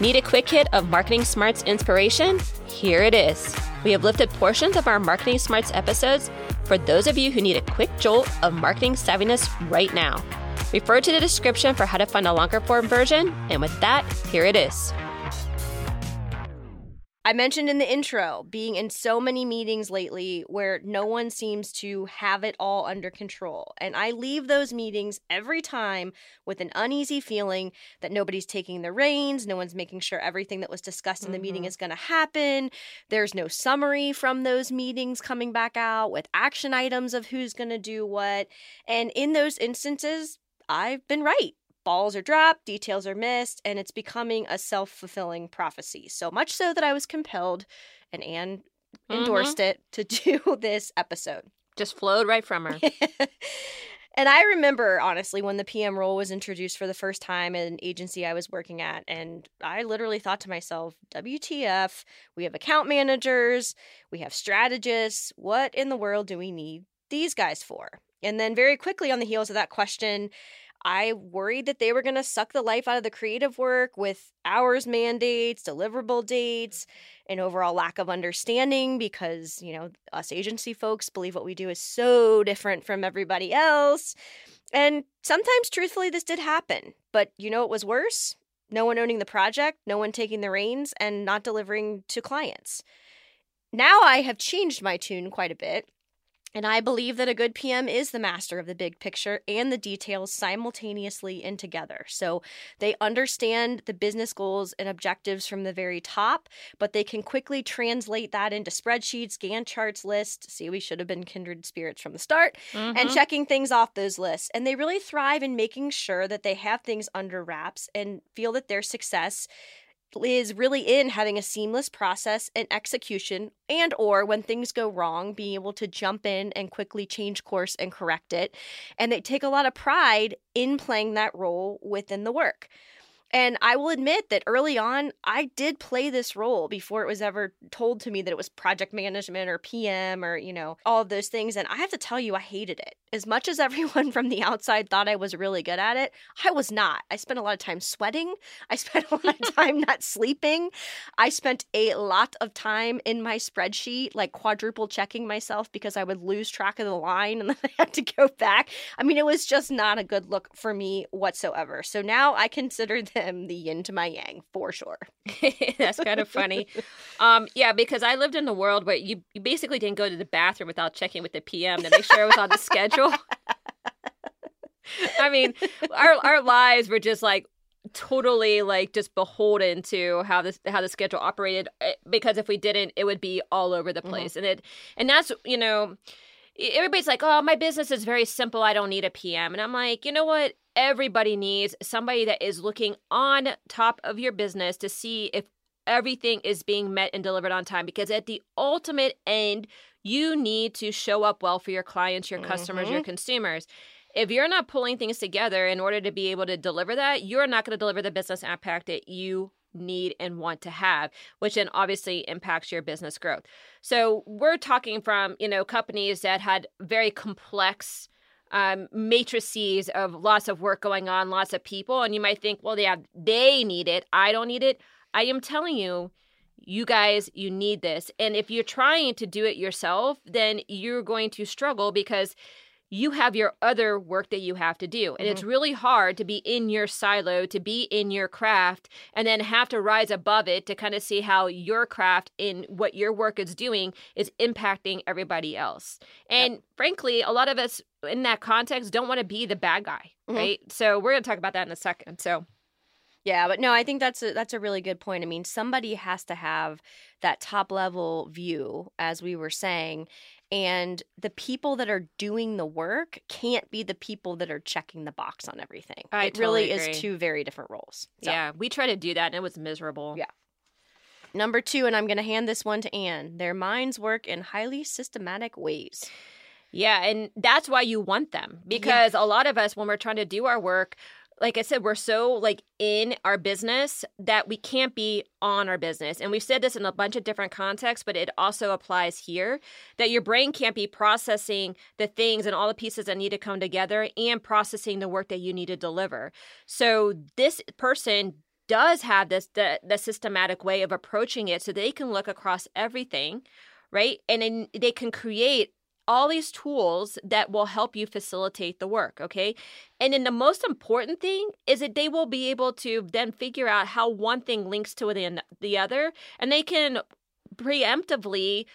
Need a quick hit of Marketing Smarts inspiration? Here it is. We have lifted portions of our Marketing Smarts episodes for those of you who need a quick jolt of marketing savviness right now. Refer to the description for how to find a longer form version, and with that, here it is. I mentioned in the intro being in so many meetings lately where no one seems to have it all under control. And I leave those meetings every time with an uneasy feeling that nobody's taking the reins, no one's making sure everything that was discussed in the mm-hmm. meeting is going to happen. There's no summary from those meetings coming back out with action items of who's going to do what. And in those instances, I've been right balls are dropped, details are missed, and it's becoming a self fulfilling prophecy. So much so that I was compelled, and Anne mm-hmm. endorsed mm-hmm. it, to do this episode. Just flowed right from her. and I remember, honestly, when the PM role was introduced for the first time in an agency I was working at, and I literally thought to myself, WTF, we have account managers, we have strategists. What in the world do we need these guys for? And then, very quickly on the heels of that question, I worried that they were going to suck the life out of the creative work with hours mandates, deliverable dates, and overall lack of understanding because, you know, us agency folks believe what we do is so different from everybody else. And sometimes, truthfully, this did happen. But you know what was worse? No one owning the project, no one taking the reins, and not delivering to clients. Now I have changed my tune quite a bit and I believe that a good PM is the master of the big picture and the details simultaneously and together. So they understand the business goals and objectives from the very top, but they can quickly translate that into spreadsheets, Gantt charts, lists. See, we should have been kindred spirits from the start mm-hmm. and checking things off those lists. And they really thrive in making sure that they have things under wraps and feel that their success is really in having a seamless process and execution and or when things go wrong being able to jump in and quickly change course and correct it. And they take a lot of pride in playing that role within the work and I will admit that early on, I did play this role before it was ever told to me that it was project management or PM or, you know, all of those things. And I have to tell you, I hated it. As much as everyone from the outside thought I was really good at it, I was not. I spent a lot of time sweating. I spent a lot of time not sleeping. I spent a lot of time in my spreadsheet, like quadruple checking myself because I would lose track of the line and then I had to go back. I mean, it was just not a good look for me whatsoever. So now I consider this am the yin to my yang for sure. That's kind of funny. Um, yeah, because I lived in a world where you, you basically didn't go to the bathroom without checking with the PM to make sure it was on the schedule. I mean, our our lives were just like totally like just beholden to how this how the schedule operated eh, because if we didn't it would be all over the mm-hmm. place mm-hmm. and it and that's you know everybody's like oh my business is very simple. I don't need a pm and i'm like you know what? Everybody needs somebody that is looking on top of your business to see if everything is being met and delivered on time because at the ultimate end you need to show up well for your clients your customers mm-hmm. your consumers. If you're not pulling things together in order to be able to deliver that you're not going to deliver the business impact that you need and want to have which then obviously impacts your business growth so we're talking from you know companies that had very complex um, matrices of lots of work going on, lots of people, and you might think, well, yeah, they need it. I don't need it. I am telling you, you guys, you need this. And if you're trying to do it yourself, then you're going to struggle because you have your other work that you have to do. And mm-hmm. it's really hard to be in your silo, to be in your craft, and then have to rise above it to kind of see how your craft in what your work is doing is impacting everybody else. And yep. frankly, a lot of us in that context don't want to be the bad guy, mm-hmm. right? So we're going to talk about that in a second. So yeah, but no, I think that's a, that's a really good point. I mean, somebody has to have that top level view, as we were saying, and the people that are doing the work can't be the people that are checking the box on everything. I it totally really agree. is two very different roles. So. Yeah, we tried to do that and it was miserable. Yeah. Number two, and I'm going to hand this one to Anne. Their minds work in highly systematic ways. Yeah, and that's why you want them because yeah. a lot of us, when we're trying to do our work, like I said, we're so like in our business that we can't be on our business. And we've said this in a bunch of different contexts, but it also applies here that your brain can't be processing the things and all the pieces that need to come together and processing the work that you need to deliver. So this person does have this the, the systematic way of approaching it so they can look across everything right and then they can create all these tools that will help you facilitate the work okay and then the most important thing is that they will be able to then figure out how one thing links to the, the other and they can preemptively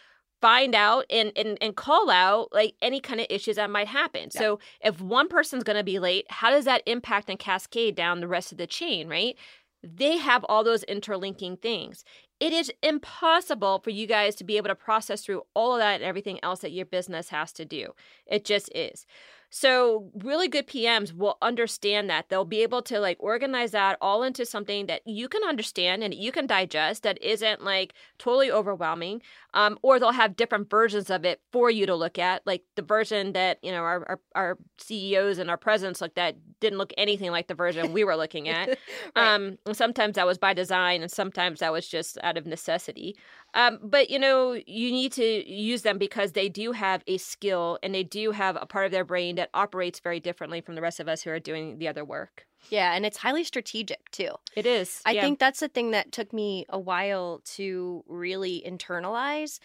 find out and, and, and call out like any kind of issues that might happen. Yeah. So if one person's going to be late, how does that impact and cascade down the rest of the chain, right? They have all those interlinking things. It is impossible for you guys to be able to process through all of that and everything else that your business has to do. It just is. So, really good PMs will understand that. They'll be able to like organize that all into something that you can understand and you can digest that isn't like totally overwhelming. Um, or they'll have different versions of it for you to look at, like the version that, you know, our, our, our CEOs and our presidents looked at didn't look anything like the version we were looking at. right. um, sometimes that was by design and sometimes that was just out of necessity. Um, but you know, you need to use them because they do have a skill and they do have a part of their brain that operates very differently from the rest of us who are doing the other work. Yeah, and it's highly strategic too. It is. I yeah. think that's the thing that took me a while to really internalize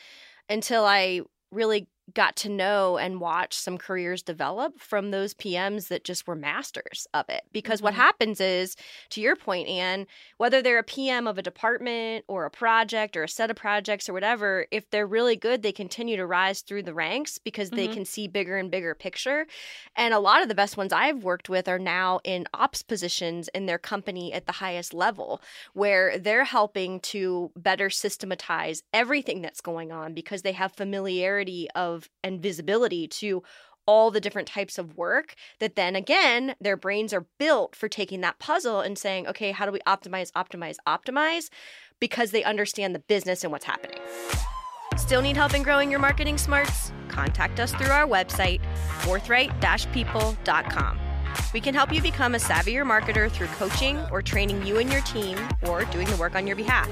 until I really got to know and watch some careers develop from those PMs that just were masters of it. Because mm-hmm. what happens is, to your point, Anne, whether they're a PM of a department or a project or a set of projects or whatever, if they're really good, they continue to rise through the ranks because mm-hmm. they can see bigger and bigger picture. And a lot of the best ones I've worked with are now in ops positions in their company at the highest level, where they're helping to better systematize everything that's going on because they have familiarity of and visibility to all the different types of work that then again their brains are built for taking that puzzle and saying okay how do we optimize optimize optimize? because they understand the business and what's happening. Still need help in growing your marketing smarts? Contact us through our website forthright-people.com we can help you become a savvier marketer through coaching or training you and your team or doing the work on your behalf.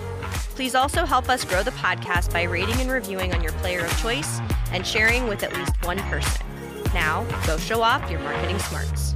Please also help us grow the podcast by rating and reviewing on your player of choice and sharing with at least one person. Now, go show off your marketing smarts.